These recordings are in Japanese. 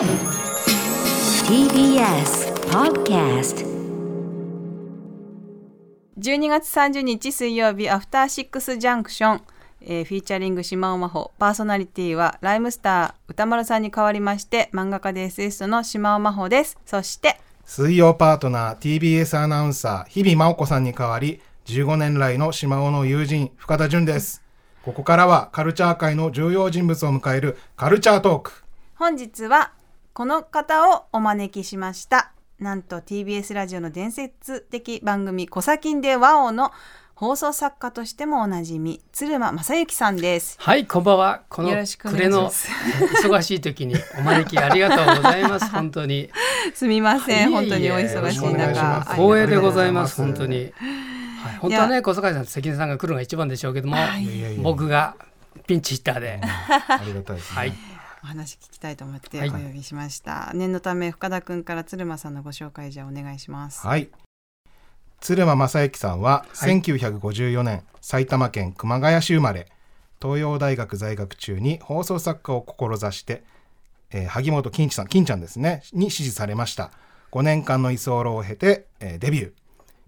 TBS Podcast 12月30日水曜日アフターシックスジャンクション、えーフィーチャリング島尾真帆パーソナリティはライムスター歌丸さんに代わりまして漫画家でエッセイストの島尾真帆です。そして水曜パートナー TBS アナウンサー日々真央子さんに代わり15年来の島尾の友人深田純です。ここからはカルチャー界の重要人物を迎えるカルチャートーク。本日はこの方をお招きしました。なんと TBS ラジオの伝説的番組「コサキンでワオ」の放送作家としてもおなじみ鶴間正幸さんです。はい、こんばんは。このよろしくお願い暮れの忙しい時にお招きありがとうございます。本当に。すみません。本当にお忙しい中。光栄でございます。本当に。はい、本当はね、小坂井さんと関根さんが来るのが一番でしょうけども、僕がピンチヒッターで、ありがたいですね、はい、お話聞きたいと思ってはい。お呼びしました、念のため深田君から鶴間さんのご紹介じゃあお願いします。はい。鶴間正幸さんははい。1954年、埼玉県熊谷市生まれ。東洋大学在学中に放送作家を志して、えー萩本欽一さん金ちゃんですね。に支持されました。5年間の居候を経て、えーデビュー。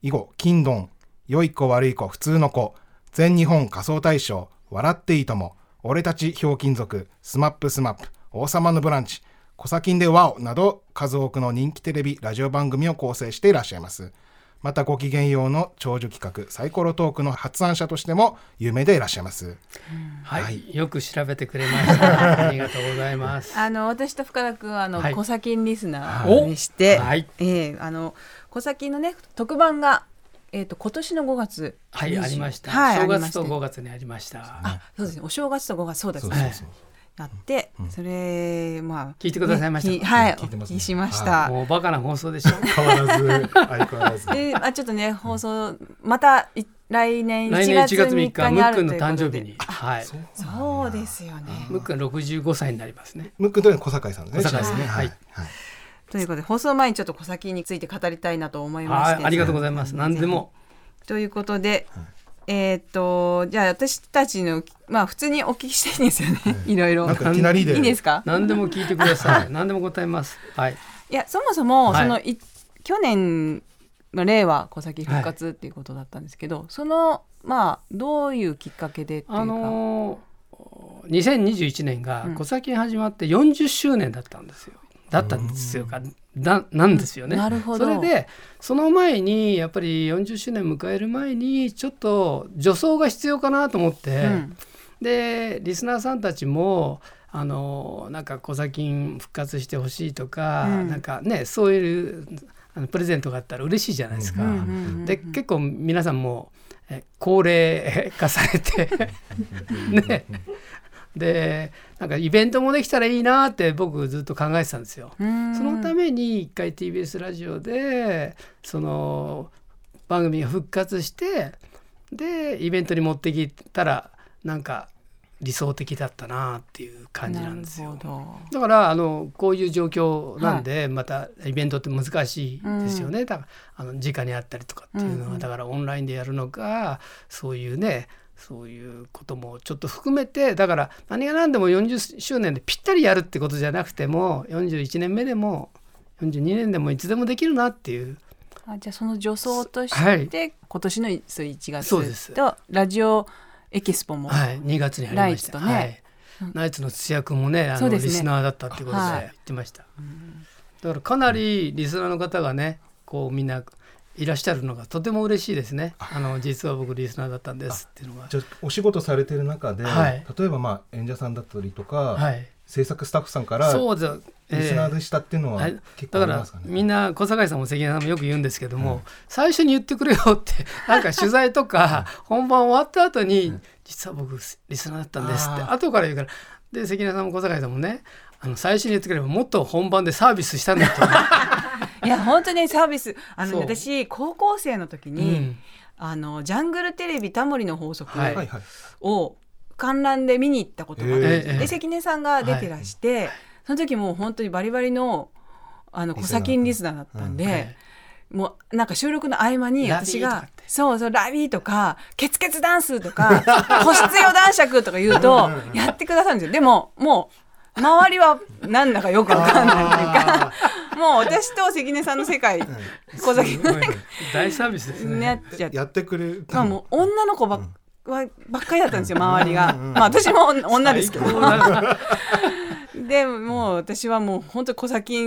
以後「金ドン」「良い子悪い子普通の子」「全日本仮装大賞」「笑っていいとも」「俺たちひょうきん族」「 SMAP SMAP」「王様のブランチ」「コサキンでワオ」など数多くの人気テレビラジオ番組を構成していらっしゃいます。またごきげんようの長寿企画サイコロトークの発案者としても有名でいらっしゃいます。はい、はい。よく調べてくれました。ありがとうございます。あの私と深田君はあの、はい。コサキンリスナお。ーでして、はい。ええあのコサキンのね特番がえっ、と今年の5月はい、ありました。はい正ありまして。月と5月にありました。あそうですね。お正月と5月そうですねやって、それまあ。聞いてくださいました。はい聞いてますね。お聞きしました、もうバカな放送でしょ？変わらず相変わらず。で、あ、ちょっとね、放送、また、い来年1来年月1月3 3日にあるのことで。誕生日に、はい、そうですよね。ムックン65歳になりますね。ムックンというのは小坂井さんですね。小坂井さん。ねはい。はいということで、放送前にちょっと小先について語りたいなと思いまして。はい、ありがとうございます。何でも。ということで。えーっと、じゃあ、私たちの、まあ、普通にお聞きしていいんですよね。いろいろ。なんかいきなりでいいですか？何でも聞いてください。何でも答えます。はい。いや、そもそも、はいその、い、去年。の令和小先復活っていうことだったんですけど、そのまあどういうきっかけでっていうか、あのー、2021年がうん小先始まって40周年だったんですよ。だったんですよか。だなんですよね。なるほどそれでその前にやっぱり40周年迎える前にちょっと助走が必要かなと思って、うんでリスナーさんたちもあのなんか小先復活してほしいとか、うんなんかねそういうあのプレゼントがあったら嬉しいじゃないですか。うんうんうんで結構皆さんもえ高齢化されて ねでなんかイベントもできたらいいなって僕ずっと考えてたんですよ。うん。そのために一回 TBS ラジオでその番組が復活してでイベントに持ってきたらなんか理想的だったなっていう感じなんですよ。だからあのこういう状況なんで、またイベントって難しいですよね、だからあの直にあったりとかっていうのは、うんうん。だからオンラインでやるのかそういうねそういうこともちょっと含めてだから何が何でも40周年でぴったりやるってことじゃなくても41年目でも42年でもいつでもできるなっていう。どあじゃあその助走として、はい。今年のそう1そうです。月とラジオエキスポも、はい、2月に入りました。ね。はい。ナイツの土屋君もね、あのね。リスナーだったってことではい。言ってました。だからかなりリスナーの方がね、こうみんないらっしゃるのがとても嬉しいですね。あの実は僕リスナーだったんですっていうのが。じゃあお仕事されてる中で、はい例えばまあ演者さんだったりとか、はい。制作スタッフさんからそうです。リスナーでしたっていうのははい結構だからありますかね？みんな小坂井さんも関根さんもよく言うんですけども、最初に言ってくれよって なんか取材とか本番終わった後に、実は僕リスナーだったんですって後から言うからで関根さんも小坂井さんもねあの最初に言ってくればもっと本番でサービスしたんだと、いや本当にサービス。あの私高校生の時うに、ん。あのジャングルテレビタモリの法則はい。はいはい。を観覧で見に行ったことがあって、ええで関根さんが出てらして、その時もう本当にバリバリのあのリスナーコサキンリスナーだったんで、はい。もうなんか収録の合間に私がそうそうラビーとかケツケツダンスとか個室用男爵とか言うとやってくださるんですよ。でももう周りはなんだかよくわかんない。っていうかもう私と関根さんの世界小崎の大サービスですにねなっちゃやってくれたまあもう女の子ばっ,、はばっかりだったんですよ周りが。まあ私も女ですけど。でもう私はもう本当に小崎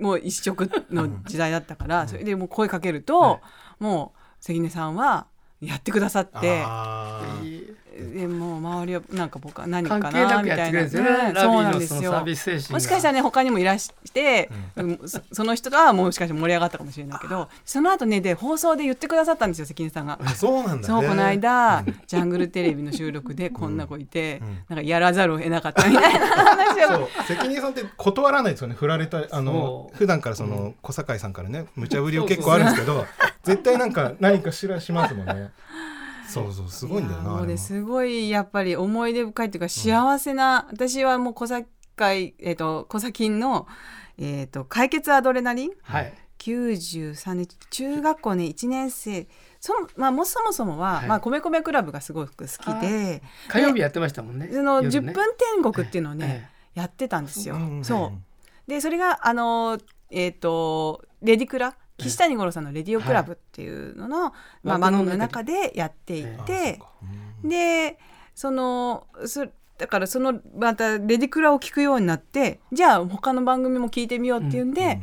もう一色の時代だったから、それでもう声かけると、もう関根さんはやってくださって。あーいいでもう周りはなんか僕は何かなみたいな。ね。そうなんですよ。もしかしたらね他にもいらして、うん。そその人とはもしかして盛り上がったかもしれないけどその後ねで放送で言ってくださったんですよ関根さんが。あそうなんだね。そうこの間、ジャングルテレビの収録でこんな子いて、なんかやらざるを得なかったみたいな話を。関根さんって断らないですよね。振られたあの普段からその小堺さんからね無茶ぶりを結構あるんですけど絶対なんか何かしらしますもんねそうそうすごいんだよやもうねなあれも。すごいやっぱり思い出深いっていうか幸せな、私はもう小堺えっ、と小崎のえっ、と解決アドレナリン？はい。93年中学校ね1年生。そのまあもうそもそもは、はい。まあ米米クラブがすごく好きで火曜日やってましたもんねその10夜ね。分天国っていうのをね、えやってたんですよ。うん。そう。でそれがあのえっ、とレディクラ岸谷五郎さんの「レディオクラブ」っていうのの、まあ、枠の中番組の中でやっていて、か。うん。でそのそだからそのまたレディクラを聞くようになってじゃあ他の番組も聞いてみようっていうんで、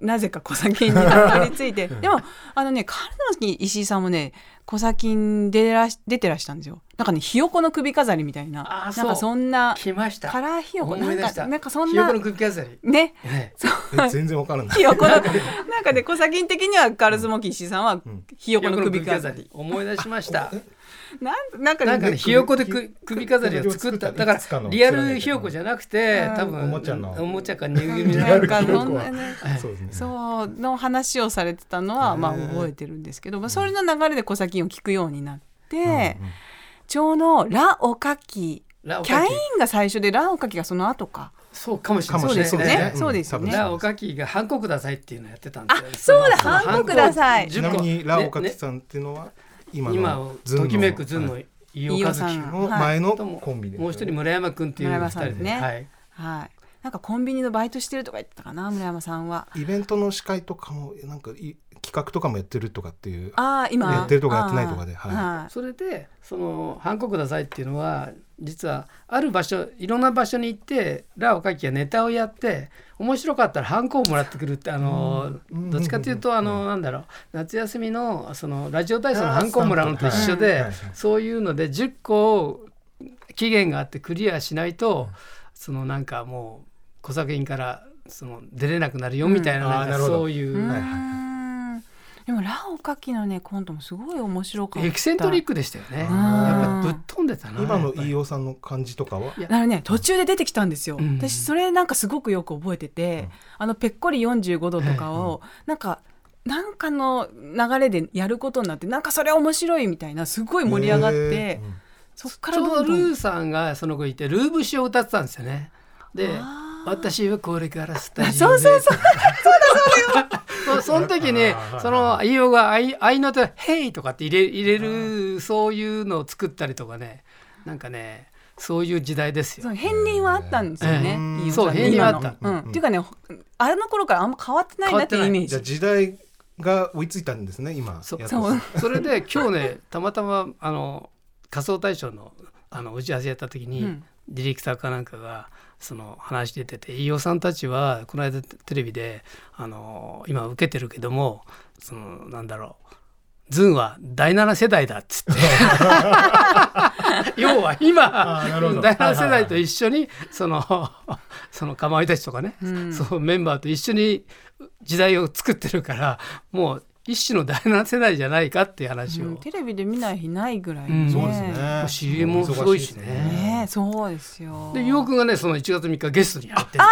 なぜか小崎にたどり着いて。でもあのね彼の石井さんもね小崎に出らし出てらしたんですよ。なんかねひよこの首飾りみたいな。なんかそんな来ました。カラーひよこなんか思い出した。なんかそんなひよこの首飾り。ね。ええ。全然わからない。ひよこのなんかね小崎的にはカルスモキ石井さんはひよこの首飾り。思い出しました。なんなんかねなんかねひよこでく首飾りを作った。だからのリアルひよこじゃなくてうん。多分おもちゃの。おもちゃかぬいぐるみなんかリアルひよこは。そんなねそうですね。そうの話をされてたのはまあ覚えてるんですけど、まあ、それの流れで小崎を聞くようになって、ちょうど「ラ・オカキ」ラオカキ。キャインが最初で「ラ・オカキ」がその後か。そうかもしれないですよね。うん。そうですよね。ラオカキがハンコくださいっていうのをやってたんで。すよあそうだのハンコください。ちなみに10個ラオカキねさんっていうのは今今のときめくズンのはい。飯尾和樹の前のコンビで。もう一人村山君っていう村二人で。はい。はいなんかコンビニのバイトしてるとか言ってたかな村山さんは。イベントの司会とかもなんかい企画とかもやってるとかっていうああ今。やってるとかやってないとかではい。はい。それでその「ハンコください」っていうのは実はある場所いろんな場所に行ってラオカキがネタをやって面白かったらハンコをもらってくるってあのうん。どっちかというとあのなんだろう夏休みのそのラジオ体操のハンコをもらうのと一緒ではいそういうので10個期限があってクリアしないとそのなんかもう小作品からその出れなくなるよみたいなそういう。でもラオカキのねコントもすごい面白かった。エキセントリックでしたよね。やっぱりぶっ飛んでたな。今の飯尾さんの感じとかは？いやだからね途中で出てきたんですよ、うん。私それなんかすごくよく覚えてて、あのぺっこり45度とかを、なんかなんかの流れでやることになってなんかそれ面白いみたいなすごい盛り上がって、そっかちょうらどんどん。どルーさんがその子いてルー節を歌ってたんですよね。で私はこれからスタジそうオでそう。そうそうその時に その飯尾が愛愛の手「ヘイ!」とかって入れ入れるそういうのを作ったりとかね。なんかねそういう時代ですよ。そう。片鱗はあったんですよね、そう片鱗はあった。うん。っていうかねあの頃からあんま変わってないなっていうイメーじゃ時代が追いついたんですね今そうやっとそう。それで今日ねたまたまあの仮想大賞のあの打ち合わせやった時に、うん。ディレクターかなんかがその話してて飯尾さんたちはこの間テレビであの今受けてるけどもそのなんだろうズンは第7世代だっつって。要は今第7世代と一緒にそのそのかまいたちとかね、うん。そうメンバーと一緒に時代を作ってるからもう一種の第7世代じゃないかっていう話を、うんテレビで見ない日ないぐらい、うん。そうですね。CM もすごいしね。ねえそうですよ。で、よくがね、その1月3日ゲストに入ってる。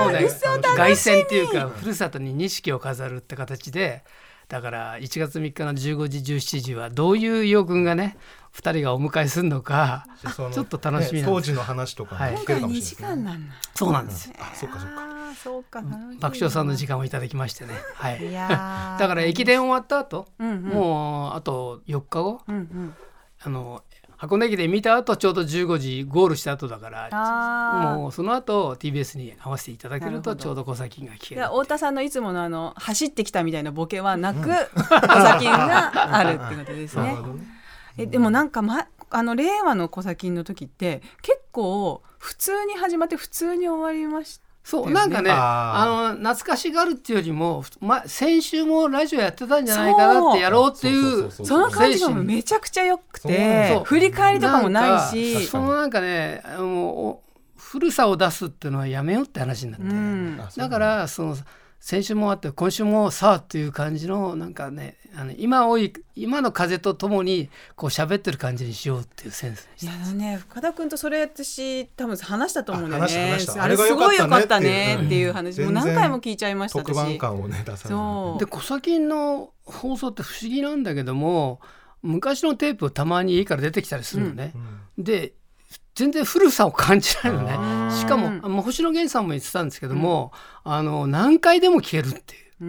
もうね、凱旋っていうか、ふるさとに錦を飾るって形で、だから1月3日の15時、17時は、どういう伊尾くんがね、2人がお迎えするのか、ちょっと楽しみなんです。ね当時の話とかもはい今回聞けるかも2時しれない。ですね間なんだ。そうなんですよ。あそうかそうかそうか楽しみだ爆笑さんの時間をいただきましてね。はい。い。だから駅伝終わった後、うんうん。もうあと4日後、うんうん。あの箱根駅で見た後ちょうど15時ゴールした後だからあもうその後 TBS に合わせていただけるとちょうど小崎が聞ける太田さんのいつものあの走ってきたみたいなボケはなく、小崎があるってことですね。えでもなんか、ま、あの令和の小崎の時って結構普通に始まって普通に終わりましたそうなんかねあの懐かしがるっていうよりも、ま、先週もラジオやってたんじゃないかなってやろうっていうその感じが精神。めちゃくちゃ良くて振り返りとかもないし。かそのなんかねあのお古さを出すっていうのはやめようって話になって、だからその先週もあって今週もさあっていう感じのなんかねあの今多い今の風とともにこう喋ってる感じにしようっていうセンスいやにしたあのね深田君とそれ私多分話したと思うんだよね。あれすごい良かったねっていう話もう何回も聞いちゃいました特番感をね出さそう。で小崎の放送って不思議なんだけども昔のテープたまに家から出てきたりするのね、で全然古さを感じない。のねしかもあの星野源さんも言ってたんですけども、あの何回でも聞けるっていう。うー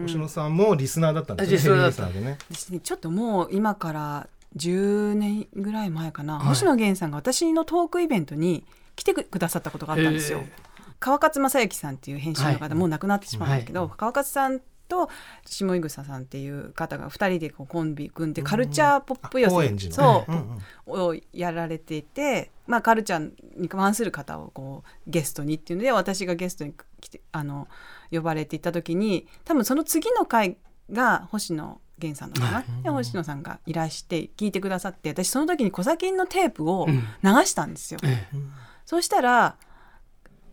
ん。星野さんもリスナーだったんですねリスナーだった。ヘビーリスナーでねちょっともう今から10年ぐらい前かな、はい。星野源さんが私のトークイベントに来てくださったことがあったんですよ。へ川勝正幸さんっていう編集の方、はい。もう亡くなってしまうんだけど、は川勝さんと下井草さんっていう方が2人でこうコンビ組んでカルチャーポップ寄せ高円寺のそう、んうん。をやられていて、まあ、カルチャーに関する方をこうゲストにっていうので私がゲストに来てあの呼ばれていった時に多分その次の回が星野源さんだったかな、で星野さんがいらして聞いてくださって私その時に小崎のテープをうん。流したんですよ。ええ。そうしたら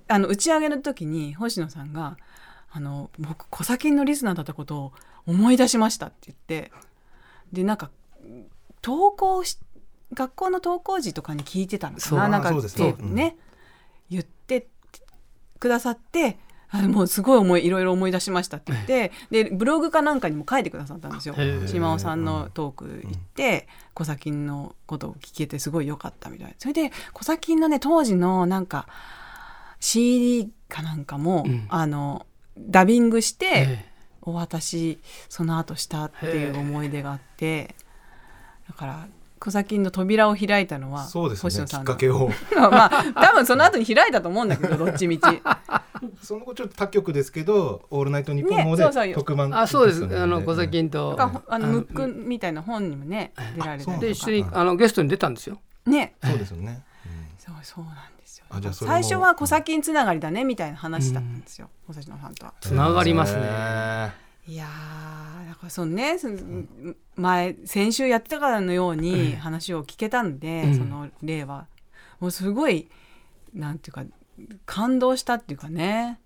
あの打ち上げの時に星野さんが「あの僕小崎のリスナーだったことを思い出しました」って言って。でなんか登校し学校の登校時とかに聞いてたのかな。なんかあそうですテね。ープね、言ってくださって。あもうすごい思いいろいろ思い出しましたって言って。でブログかなんかにも書いてくださったんですよ。島尾さんのトーク行って小崎のことを聞けてすごい良かったみたいな。それで小崎のね当時のなんか CD かなんかも、うん。あのダビングして、えお渡しその後したっていう思い出があってだから小崎の扉を開いたのはそうですね。きっ星野さんの。かけを。まあ多分その後に開いたと思うんだけどどっちみち。その後ちょっと他局ですけど「オールナイトニッポン」ねもそうそう。よで特番あそうです。あの小崎と。あのあムックンみたいな本にもね出られたりとか。で一緒にあのゲストに出たんですよ。ね。そうですよね。そうそうなんですよあじゃあそれも。最初は小崎つながりだねみたいな話だったんですよ。星野さんとは。つながりますね。ねいやーだからそのねその前先週やってたからのように話を聞けたんで、うん。その例は。もうすごいなんていうか感動したっていうかね。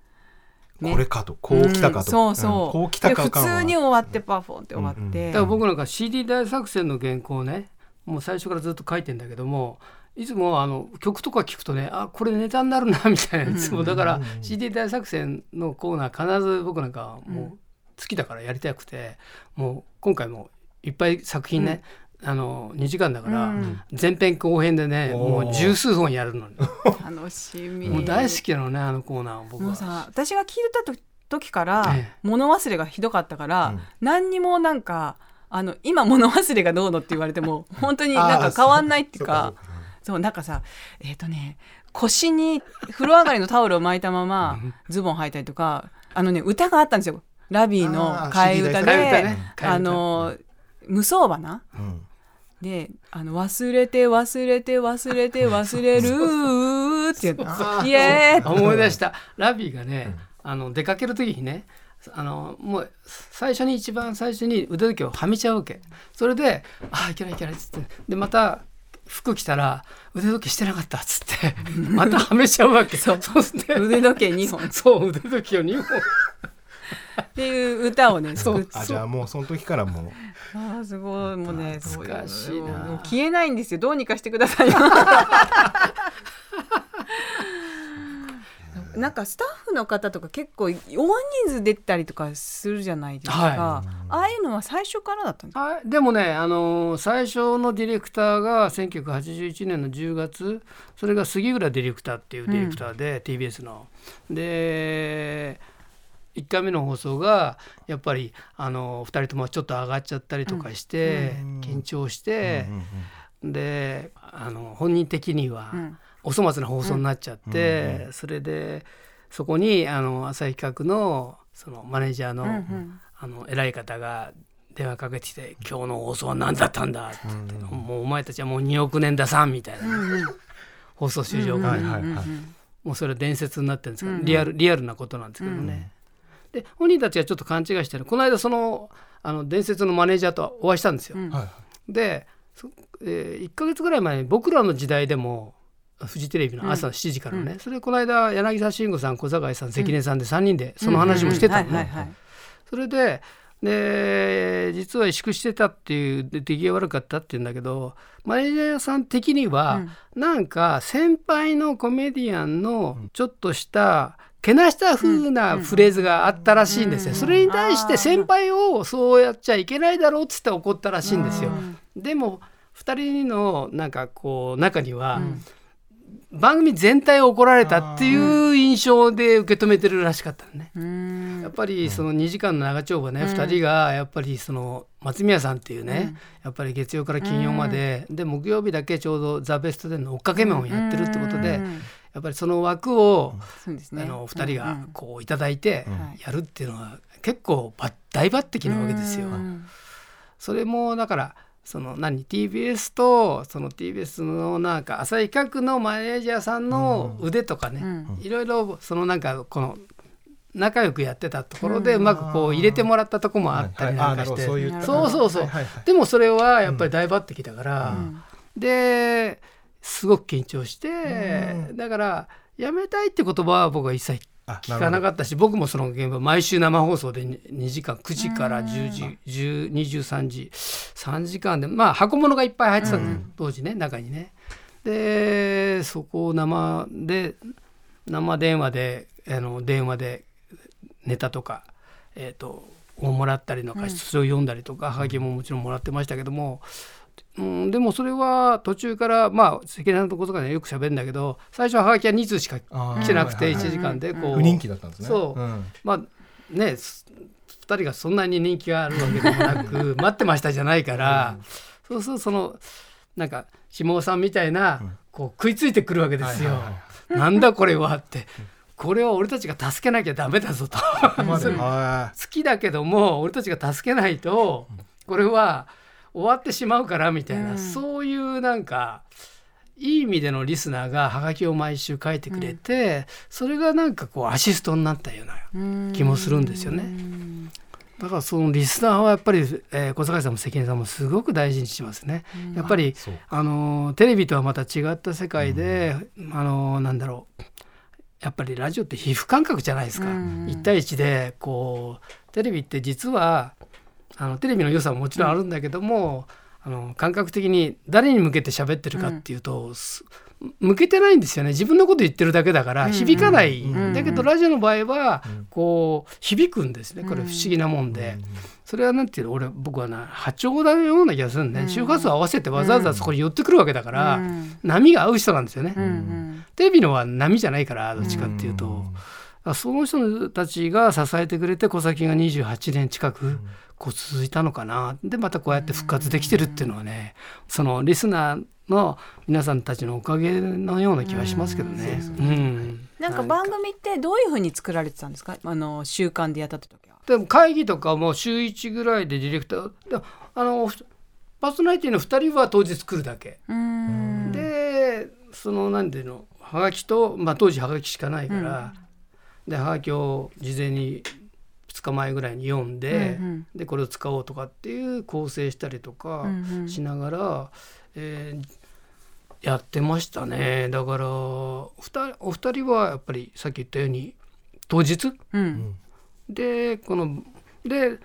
ね。これかと。こう来たかと、んそうそう、ん。こう来た普通に終わってパフォーって終わって、うんうんだから僕なんか CD 大作戦の原稿ねもう最初からずっと書いてんだけどもいつもあの曲とか聞くとねあこれネタになるなみたいないつもだから CD 大作戦のコーナー必ず僕なんかもう好きだからやりたくてもう今回もいっぱい作品ね、あの2時間だからうん。前編後編でねもう十数本やるの。に楽しみ。もう大好きなのねあのコーナーを僕は。もうさ私が聞いたと時からええ。物忘れがひどかったから、うん。何にもなんかあの今物忘れがどうのって言われても本当になんか変わんないっていうかあそうなんかさえっ、とね腰に風呂上がりのタオルを巻いたままズボン履いたりとかあのね歌があったんですよ。ラビーの替え歌あーで作ね。あの無双花。そううん。であの忘れて忘れて忘れて 忘れるってイエー思い出した。ラビーがね、あの出かける時にねあのもう最初に一番最初に腕時計をはめちゃうわけ。それで「あいけないいけない」っつって。でまた服着たら腕時計してなかったっつってまたはめちゃうわけ。そう。して腕時計2 本。っそう腕時計を2本ていう歌をね作ってあじゃあもうその時からもう。あーすごい。もうね懐かしいな。消えないんですよ。どうにかしてください よなんかスタッフの方とか結構大人数出たりとかするじゃないですか、はい。ああいうのは最初からだったんですか？はい。でもね、あのー最初のディレクターが1981年の10月それが杉浦ディレクターっていうディレクターで、TBS の。で1回目の放送がやっぱりあの2人ともちょっと上がっちゃったりとかして、うん。緊張して、うんうんであの本人的にはうん。お粗末な放送になっちゃって、それでそこにあの朝日企画のそのマネージャーの,、うんうん。あの偉い方が電話かけてきて「今日の放送は何だったんだ」って言って、もうお前たちはもう2億年ださん」みたいな、うんうん。放送終了後に、もうそれは伝説になってるんですけど、うんうん。リアルリアルなことなんですけどね。で本人たちがちょっと勘違いしてる。この間そのあの伝説のマネージャーとお会いしたんですよ。うん。はいで、そえ1か月ぐらい前に僕らの時代でもフジテレビの朝7時からね、それこの間柳沢慎吾さん小坂井さん関根さんで3人でその話もしてたの。それでで実は萎縮してたっていうで出来が悪かったっていうんだけどマネージャーさん的には、なんか先輩のコメディアンのちょっとしたけなした風なフレーズがあったらしいんですよ。それに対して先輩をそうやっちゃいけないだろうっつって怒ったらしいんですよ。でも2人のなんかこう中には、番組全体を怒られたっていう印象で受け止めてるらしかったのね。うん。やっぱりその2時間の長丁場ね、2人がやっぱりその松宮さんっていうね、やっぱり月曜から金曜まで、で木曜日だけちょうど「ザ・ベストでの追っかけ面をやってるってことで、うん。やっぱりその枠を、あの2人がこういただいてん。やるっていうのは結構ば大抜擢なわけですよ。うん。それもだからその何？TBS とその TBS のなんか浅井企画のマネージャーさんの腕とかね、うん。いろいろそのなんかこの仲良くやってたところでうまくこう入れてもらったとこもあったりなんかして、そうそうそう、はいはいはい。でもそれはやっぱり大抜擢だから、ん。ですごく緊張して、だから辞めたいって言葉は僕は一切あ聞かなかったし僕もその現場毎週生放送で2時間9時から10時10 23時3時間でまあ箱物がいっぱい入ってた当時ね中にね。でそこを生で生電話であの電話でネタとか、えー、とをもらったりとか、それを読んだりとかはがきももちろんもらってましたけども、うん、でもそれは途中からまあ関根さんとことかでよく喋るんだけど最初ははがきは2通しか来てなくてあー1時間でこう、不人気だったんですね。そう。うん。まあねす2人がそんなに人気があるわけでもなく待ってましたじゃないから、そうそうそのなんか下尾さんみたいな、こう食いついてくるわけですよ。はいはいはなんだこれはって。これは俺たちが助けなきゃダメだぞと。好きだけども俺たちが助けないとこれは終わってしまうからみたいな、うん。そういうなんかいい意味でのリスナーがハガキを毎週書いてくれて、それがなんかこうアシストになったようなうん。気もするんですよね。だからそのリスナーはやっぱり、えー小坂井さんも関根さんもすごく大事にしますね。やっぱりあのテレビとはまた違った世界で、あのなんだろう。やっぱりラジオって皮膚感覚じゃないですか、うん。1対1でこうテレビって実はあのテレビの良さももちろんあるんだけども、あの感覚的に誰に向けて喋ってるかっていうと、す向けてないんですよね。自分のこと言ってるだけだから響かない、ん。だけどラジオの場合はこう響くんですね。これ不思議なもんで。それはなんていうの？俺僕はな波長だような気がするんね、周波数を合わせてわざわざそこに寄ってくるわけだから、うん。波が合う人なんですよね、テレビのは波じゃないからどっちかっていうと、あその人たちが支えてくれて小崎が28年近くこう続いたのかな。でまたこうやって復活できてるっていうのはねそのリスナーの皆さんたちのおかげのような気はしますけどね。うん。なんか番組ってどういうふうに作られてたんですか？あの週間でやった時は。でも会議とかも週1ぐらいでディレクターであのパーソナリティの2人は当日来るだけ、うん。でその何ていうのはがきと、まあ、当時はがきしかないから、ではがきを事前に2日前ぐらいに読んで、うんうん。でこれを使おうとかっていう構成したりとかうんうん。しながら、えーやってましたね。だからお二人はやっぱりさっき言ったように当日？うん。でこので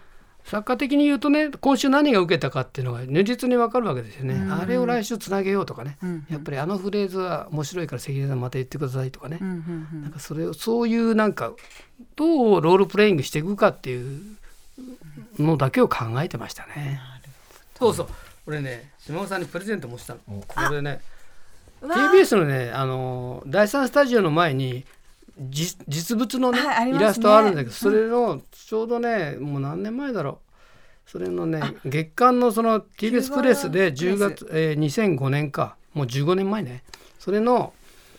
作家的に言うとね今週何が受けたかっていうのが如実に分かるわけですよね、あれを来週つなげようとかね、うん。やっぱりあのフレーズは面白いから関根さんまた言ってくださいとかね、うんうんうん。なんかそれをそういうなんかどうロールプレイングしていくかっていうのだけを考えてましたね。そうそう。俺ね島尾さんにプレゼントもしたの。これね TBS のねあの第三スタジオの前にじ実物のね、はいね。イラストあるんだけどそれのちょうどねもう何年前だろそれのね月間のその TBS プレスで10キューバ月、えー、2005年か。もう15年前ね。それの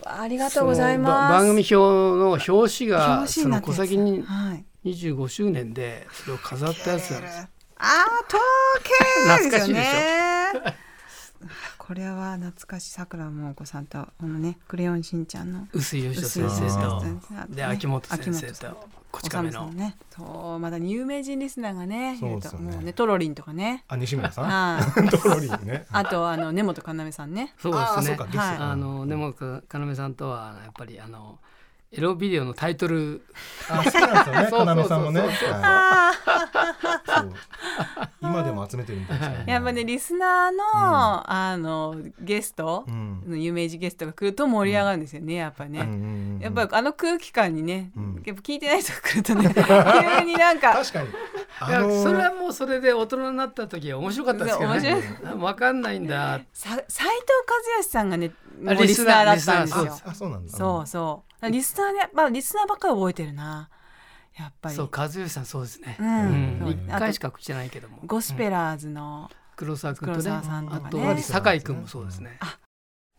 ありがとうございます。ば番組表の表紙がその小崎にはい。25周年でそれを飾ったやつなんですあー、懐かしいでしょょ。これは懐かしい。さくらもお子さんとこのねクレヨンしんちゃんの臼井義人先生薄いと先生で秋元先生とこち亀の。ね。そうまだ有名人リスナーがねそうですよね。もうねトロリンとかね。あ西村さん？はい トロリーね。あとあの根本要さんね。そうですね。あの根本要さんとはやっぱりあのエロビデオのタイトル。あ好きなんですよね そうそうそう要さんもね。今でも集めてるみたいですね。ー やっぱねリスナーの、あのゲストう、ん。有名人ゲストが来ると盛り上がるんですよねやっぱりね、うんうんうんやっぱりあの空気感にね、うん。やっぱ聞いてない人が来るとね 急になんか確かにあのーそれはもうそれで大人になった時は面白かったですけど面ね白分かんないんだ。さ斉藤和義さんがねリスナーだったんですよ。ああそうなんだ。そうそう。リスナーでまあリスナーばっかり覚えてるな。やっぱり。そう和義さんそうですね。うん。うん。そう。一回しか来てないけども。ゴスペラーズの黒沢君とねさんとかね。あとは酒井君もそうですね。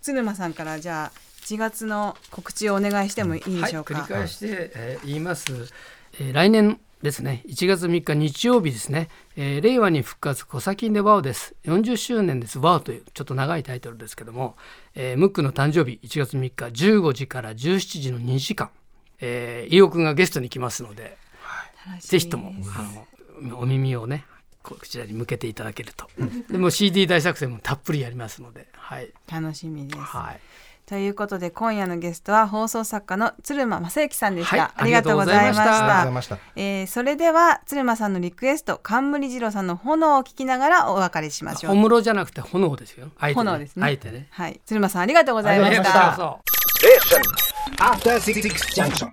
鶴間さんからじゃあ1月の告知をお願いしてもいいではいしょうか、繰り返して、えー言います、えー来年ですね。1月3日日曜日ですね、えー令和に復活小先でワオです。40周年です。ワオというちょっと長いタイトルですけども、えームックの誕生日1月3日15時から17時の2時間、えー、飯尾くんがゲストに来ますので楽しみぜひともあのお耳をねこちらに向けていただけると、でも CD 大作戦もたっぷりやりますのではい、楽しみです、はい、ということで今夜のゲストは放送作家の鶴間正幸さんでした、はい。ありがとうございました。ました。えーそれでは鶴間さんのリクエスト冠二郎さんの炎を聞きながらお別れしましょう。お室じゃなくて炎ですよ。あえて炎ですね。あえてねはい。鶴間さんありがとうございましありがとうございまた